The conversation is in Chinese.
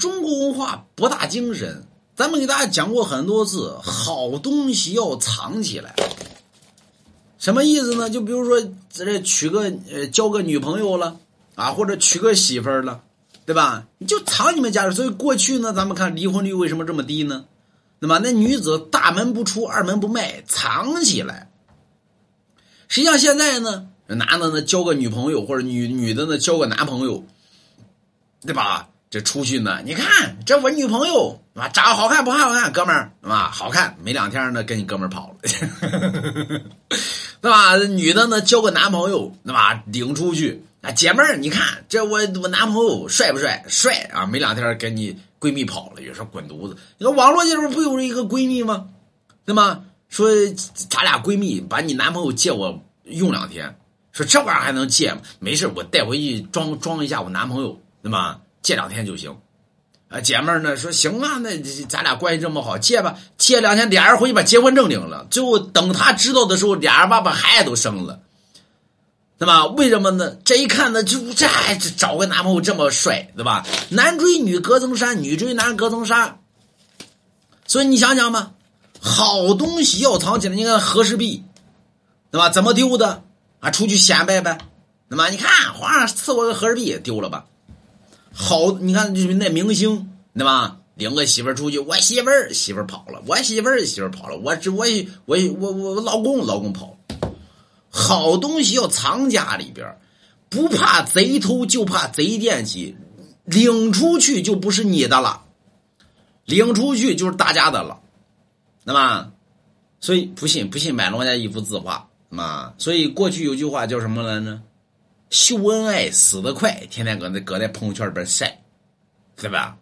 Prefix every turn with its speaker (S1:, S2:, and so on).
S1: 中国文化博大精深，咱们给大家讲过很多次，好东西要藏起来。什么意思呢？就比如说，这娶个呃，交个女朋友了啊，或者娶个媳妇儿了，对吧？你就藏你们家里。所以过去呢，咱们看离婚率为什么这么低呢？那么那女子大门不出，二门不迈，藏起来。实际上现在呢，男的呢交个女朋友，或者女女的呢交个男朋友，对吧？这出去呢，你看这我女朋友啊，长得好看不好看？哥们儿啊，好看。没两天呢，跟你哥们儿跑了，对吧？女的呢，交个男朋友，对吧？领出去啊，姐妹儿，你看这我我男朋友帅不帅？帅啊！没两天跟你闺蜜跑了，也说滚犊子。你说网络界不有一个闺蜜吗？对吗？说咱俩闺蜜把你男朋友借我用两天，说这玩意儿还能借吗？没事，我带回去装装一下我男朋友，对吗？借两天就行，啊，姐妹儿呢说行啊，那咱俩关系这么好，借吧，借两天，俩人回去把结婚证领了，最后等他知道的时候，俩人把把孩子都生了，对吧？为什么呢？这一看呢，就这找个男朋友这么帅，对吧？男追女隔层山，女追男隔层纱，所以你想想吧，好东西要藏起来。你看和氏璧，对吧？怎么丢的？啊，出去显摆呗，对吧？你看皇上赐我个和氏璧，丢了吧？好，你看就是那明星，对吧？领个媳妇儿出去，我媳妇儿媳妇儿跑了，我媳妇儿媳妇儿跑了，我这我我我我老公老公跑了。好东西要藏家里边，不怕贼偷，就怕贼惦记。领出去就不是你的了，领出去就是大家的了，那么，所以不信不信买龙家一幅字画，嘛，所以过去有句话叫什么来着？秀恩爱死得快，天天搁那搁在朋友圈里边晒，对吧？